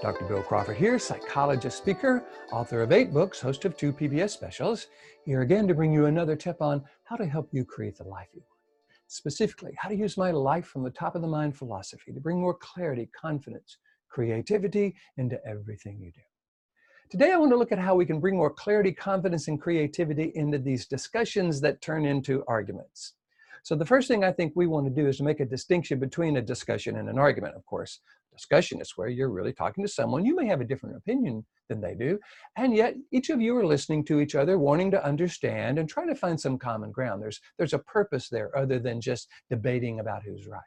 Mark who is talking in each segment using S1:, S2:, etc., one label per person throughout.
S1: Dr. Bill Crawford here, psychologist, speaker, author of eight books, host of two PBS specials, here again to bring you another tip on how to help you create the life you want. Specifically, how to use my life from the top of the mind philosophy to bring more clarity, confidence, creativity into everything you do. Today, I want to look at how we can bring more clarity, confidence, and creativity into these discussions that turn into arguments. So the first thing I think we want to do is to make a distinction between a discussion and an argument, of course discussion is where you're really talking to someone. You may have a different opinion than they do, and yet each of you are listening to each other, wanting to understand and trying to find some common ground. There's, there's a purpose there other than just debating about who's right.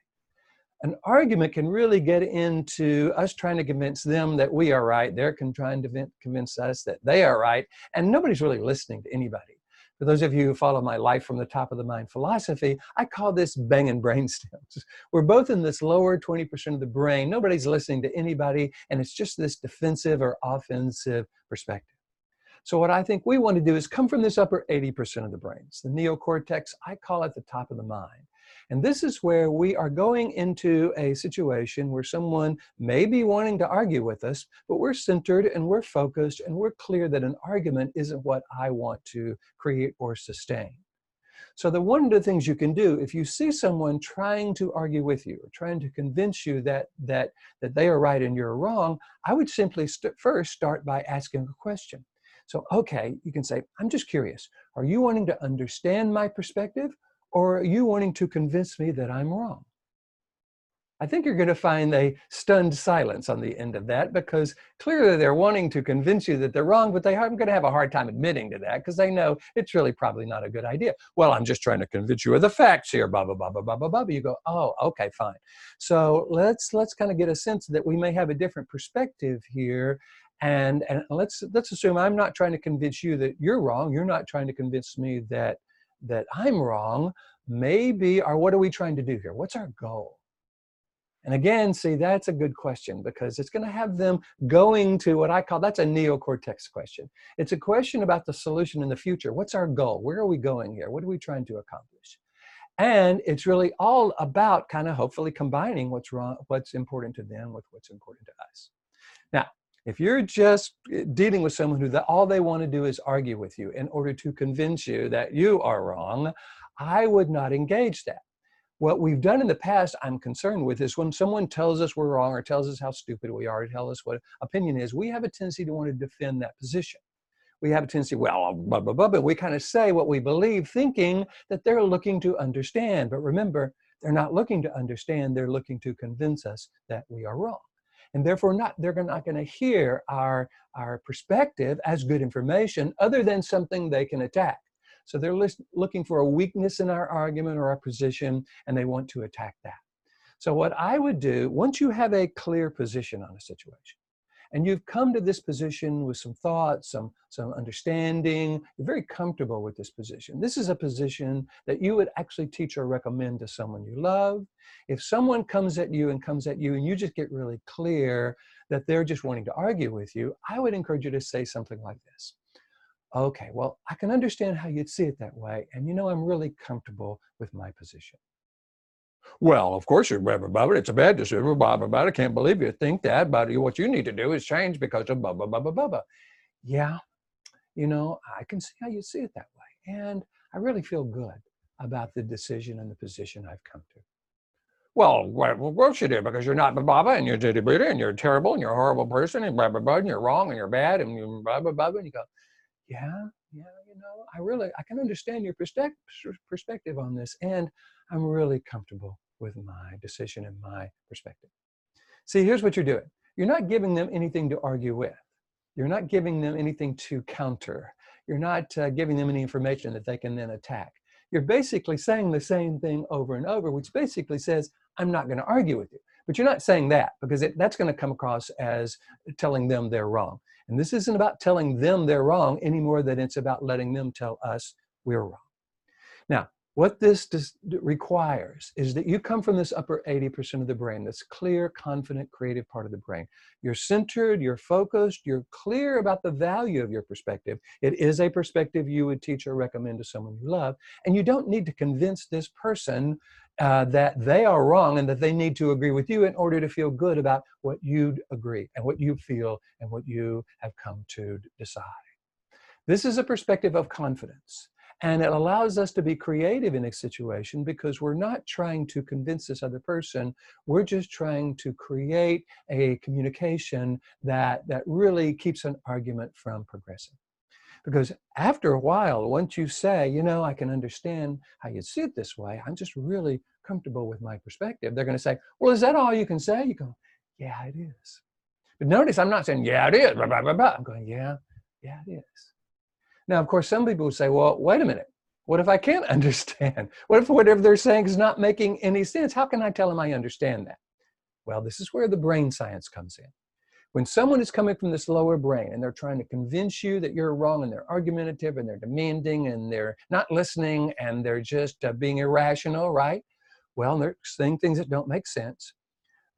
S1: An argument can really get into us trying to convince them that we are right. They're trying to convince us that they are right, and nobody's really listening to anybody. For those of you who follow my life from the top of the mind philosophy, I call this banging brain stems. We're both in this lower 20% of the brain. Nobody's listening to anybody, and it's just this defensive or offensive perspective. So what I think we want to do is come from this upper 80% of the brains. The neocortex, I call it the top of the mind. And this is where we are going into a situation where someone may be wanting to argue with us, but we're centered and we're focused and we're clear that an argument isn't what I want to create or sustain. So the one of the things you can do, if you see someone trying to argue with you or trying to convince you that that that they are right and you're wrong, I would simply st first start by asking a question. So, okay, you can say, I'm just curious. Are you wanting to understand my perspective or are you wanting to convince me that I'm wrong? I think you're going to find a stunned silence on the end of that because clearly they're wanting to convince you that they're wrong, but they are going to have a hard time admitting to that because they know it's really probably not a good idea. Well, I'm just trying to convince you of the facts here, blah, blah, blah, blah, blah, blah, blah. You go, oh, okay, fine. So let's let's kind of get a sense that we may have a different perspective here. And, and let's let's assume I'm not trying to convince you that you're wrong. You're not trying to convince me that that I'm wrong, maybe, or what are we trying to do here? What's our goal? And again, see, that's a good question because it's going to have them going to what I call that's a neocortex question. It's a question about the solution in the future. What's our goal? Where are we going here? What are we trying to accomplish? And it's really all about kind of hopefully combining what's wrong, what's important to them with what's important to us. Now, if you're just eh, dealing with someone who the, all they want to do is argue with you in order to convince you that you are wrong, I would not engage that. What we've done in the past, I'm concerned with, is when someone tells us we're wrong or tells us how stupid we are, or tell us what opinion is, we have a tendency to want to defend that position. We have a tendency, well, blah, blah, blah, but we kind of say what we believe, thinking that they're looking to understand. But remember, they're not looking to understand, they're looking to convince us that we are wrong and therefore not they're not going to hear our our perspective as good information other than something they can attack. So they're looking for a weakness in our argument or our position and they want to attack that. So what i would do once you have a clear position on a situation and you've come to this position with some thoughts, some, some understanding, you're very comfortable with this position. This is a position that you would actually teach or recommend to someone you love. If someone comes at you and comes at you and you just get really clear that they're just wanting to argue with you, I would encourage you to say something like this. Okay, well, I can understand how you'd see it that way, and you know I'm really comfortable with my position. Well, of course you're blah, blah, blah, it's a bad decision, blah, blah, blah. I can't believe you think that, but what you need to do is change because of blah, blah, blah, blah, blah, blah. Yeah, you know, I can see how you see it that way. And I really feel good about the decision and the position I've come to. Well, what, of course you do, because you're not Baba and you're Diddy Buddha and you're terrible and you're a horrible person and blah, blah, blah, and you're wrong and you're bad and you blah, blah, blah, and you go, yeah, yeah, you know, I really, I can understand your perspective on this and I'm really comfortable with my decision and my perspective. See, here's what you're doing. You're not giving them anything to argue with. You're not giving them anything to counter. You're not uh, giving them any information that they can then attack. You're basically saying the same thing over and over, which basically says, I'm not going to argue with you. But you're not saying that because it, that's going to come across as telling them they're wrong. And this isn't about telling them they're wrong any more than it's about letting them tell us we're wrong. Now, what this does, requires is that you come from this upper 80% of the brain, this clear, confident, creative part of the brain. You're centered, you're focused, you're clear about the value of your perspective. It is a perspective you would teach or recommend to someone you love. And you don't need to convince this person uh, that they are wrong and that they need to agree with you in order to feel good about what you'd agree and what you feel and what you have come to decide. This is a perspective of confidence. And it allows us to be creative in a situation because we're not trying to convince this other person. We're just trying to create a communication that, that really keeps an argument from progressing. Because after a while, once you say, you know, I can understand how you see it this way, I'm just really comfortable with my perspective, they're going to say, well, is that all you can say? You go, yeah, it is. But notice I'm not saying, yeah, it is. Blah, blah, blah, blah. I'm going, yeah, yeah, it is. Now, of course, some people would say, well, wait a minute. What if I can't understand? What if whatever they're saying is not making any sense? How can I tell them I understand that? Well, this is where the brain science comes in. When someone is coming from this lower brain and they're trying to convince you that you're wrong and they're argumentative and they're demanding and they're not listening and they're just uh, being irrational, right? Well, they're saying things that don't make sense.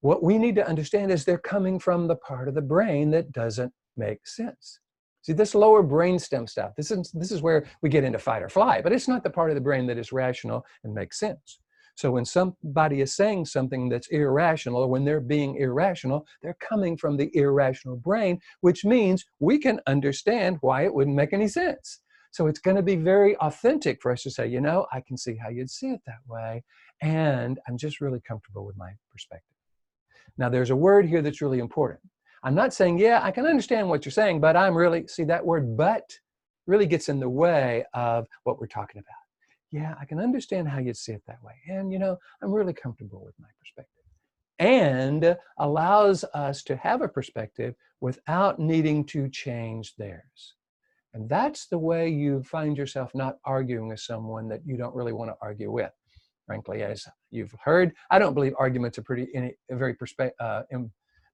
S1: What we need to understand is they're coming from the part of the brain that doesn't make sense. See, this lower brainstem stuff, this is, this is where we get into fight or fly, but it's not the part of the brain that is rational and makes sense. So when somebody is saying something that's irrational, or when they're being irrational, they're coming from the irrational brain, which means we can understand why it wouldn't make any sense. So it's going to be very authentic for us to say, you know, I can see how you'd see it that way, and I'm just really comfortable with my perspective. Now, there's a word here that's really important. I'm not saying, yeah, I can understand what you're saying, but I'm really, see that word but really gets in the way of what we're talking about yeah, I can understand how you'd see it that way. And, you know, I'm really comfortable with my perspective. And allows us to have a perspective without needing to change theirs. And that's the way you find yourself not arguing with someone that you don't really want to argue with. Frankly, as you've heard, I don't believe arguments are pretty, any, very perspe- uh,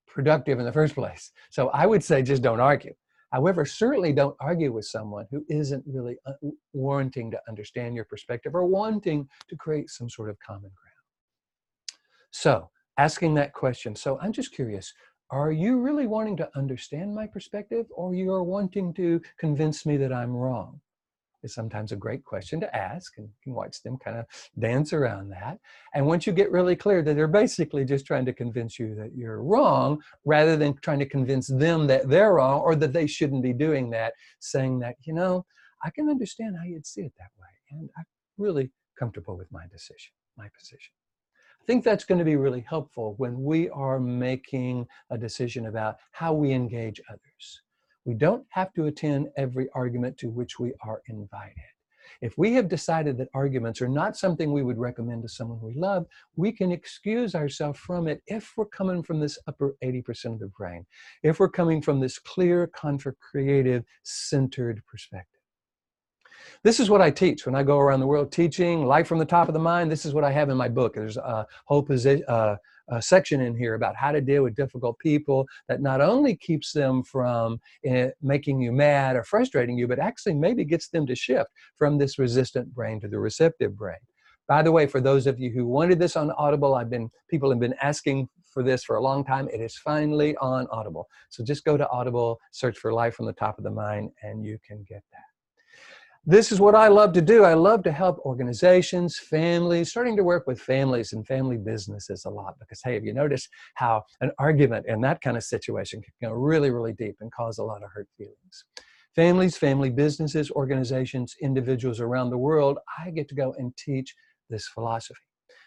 S1: productive in the first place. So I would say just don't argue. However, certainly don't argue with someone who isn't really uh, wanting to understand your perspective or wanting to create some sort of common ground. So, asking that question. So, I'm just curious are you really wanting to understand my perspective or you're wanting to convince me that I'm wrong? Is sometimes a great question to ask and you can watch them kind of dance around that and once you get really clear that they're basically just trying to convince you that you're wrong rather than trying to convince them that they're wrong or that they shouldn't be doing that saying that you know i can understand how you'd see it that way and i'm really comfortable with my decision my position I think that's going to be really helpful when we are making a decision about how we engage others. We don't have to attend every argument to which we are invited. If we have decided that arguments are not something we would recommend to someone we love, we can excuse ourselves from it if we're coming from this upper 80% of the brain, if we're coming from this clear, creative, centered perspective. This is what I teach when I go around the world teaching life from the top of the mind. This is what I have in my book. There's a whole position, uh, section in here about how to deal with difficult people that not only keeps them from uh, making you mad or frustrating you, but actually maybe gets them to shift from this resistant brain to the receptive brain. By the way, for those of you who wanted this on Audible, I've been people have been asking for this for a long time. It is finally on Audible. So just go to Audible, search for Life from the Top of the Mind, and you can get that this is what I love to do. I love to help organizations, families, starting to work with families and family businesses a lot because, hey, have you noticed how an argument in that kind of situation can go really, really deep and cause a lot of hurt feelings? Families, family businesses, organizations, individuals around the world, I get to go and teach this philosophy.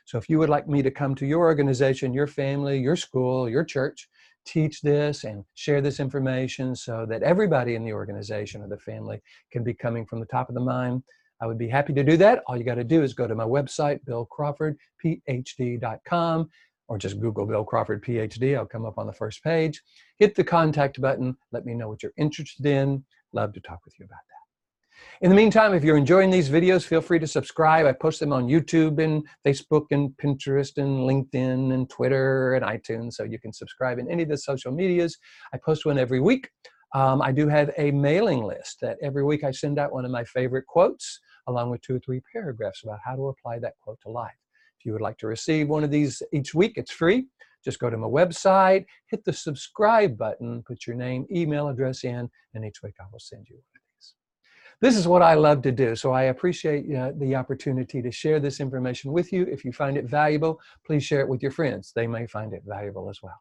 S1: So if you would like me to come to your organization, your family, your school, your church, teach this and share this information so that everybody in the organization or the family can be coming from the top of the mind. I would be happy to do that. All you got to do is go to my website, billcrawfordphd.com, or just Google Bill Crawford PhD. I'll come up on the first page. Hit the contact button. Let me know what you're interested in. Love to talk with you about that. In the meantime, if you're enjoying these videos, feel free to subscribe. I post them on YouTube and Facebook and Pinterest and LinkedIn and Twitter and iTunes, so you can subscribe in any of the social medias. I post one every week. Um, I do have a mailing list that every week I send out one of my favorite quotes along with two or three paragraphs about how to apply that quote to life. If you would like to receive one of these each week, it's free. Just go to my website, hit the subscribe button, put your name, email address in, and each week I will send you. This is what I love to do. So I appreciate uh, the opportunity to share this information with you. If you find it valuable, please share it with your friends. They may find it valuable as well.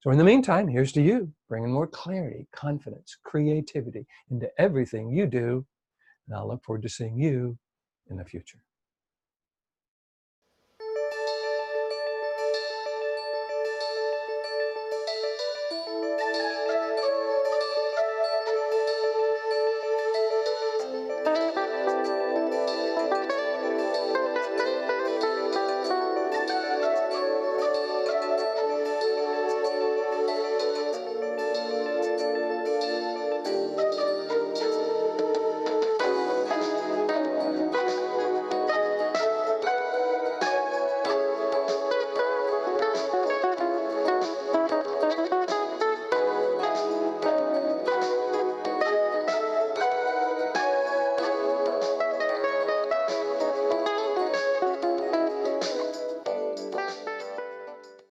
S1: So in the meantime, here's to you, bringing more clarity, confidence, creativity into everything you do. And I'll look forward to seeing you in the future.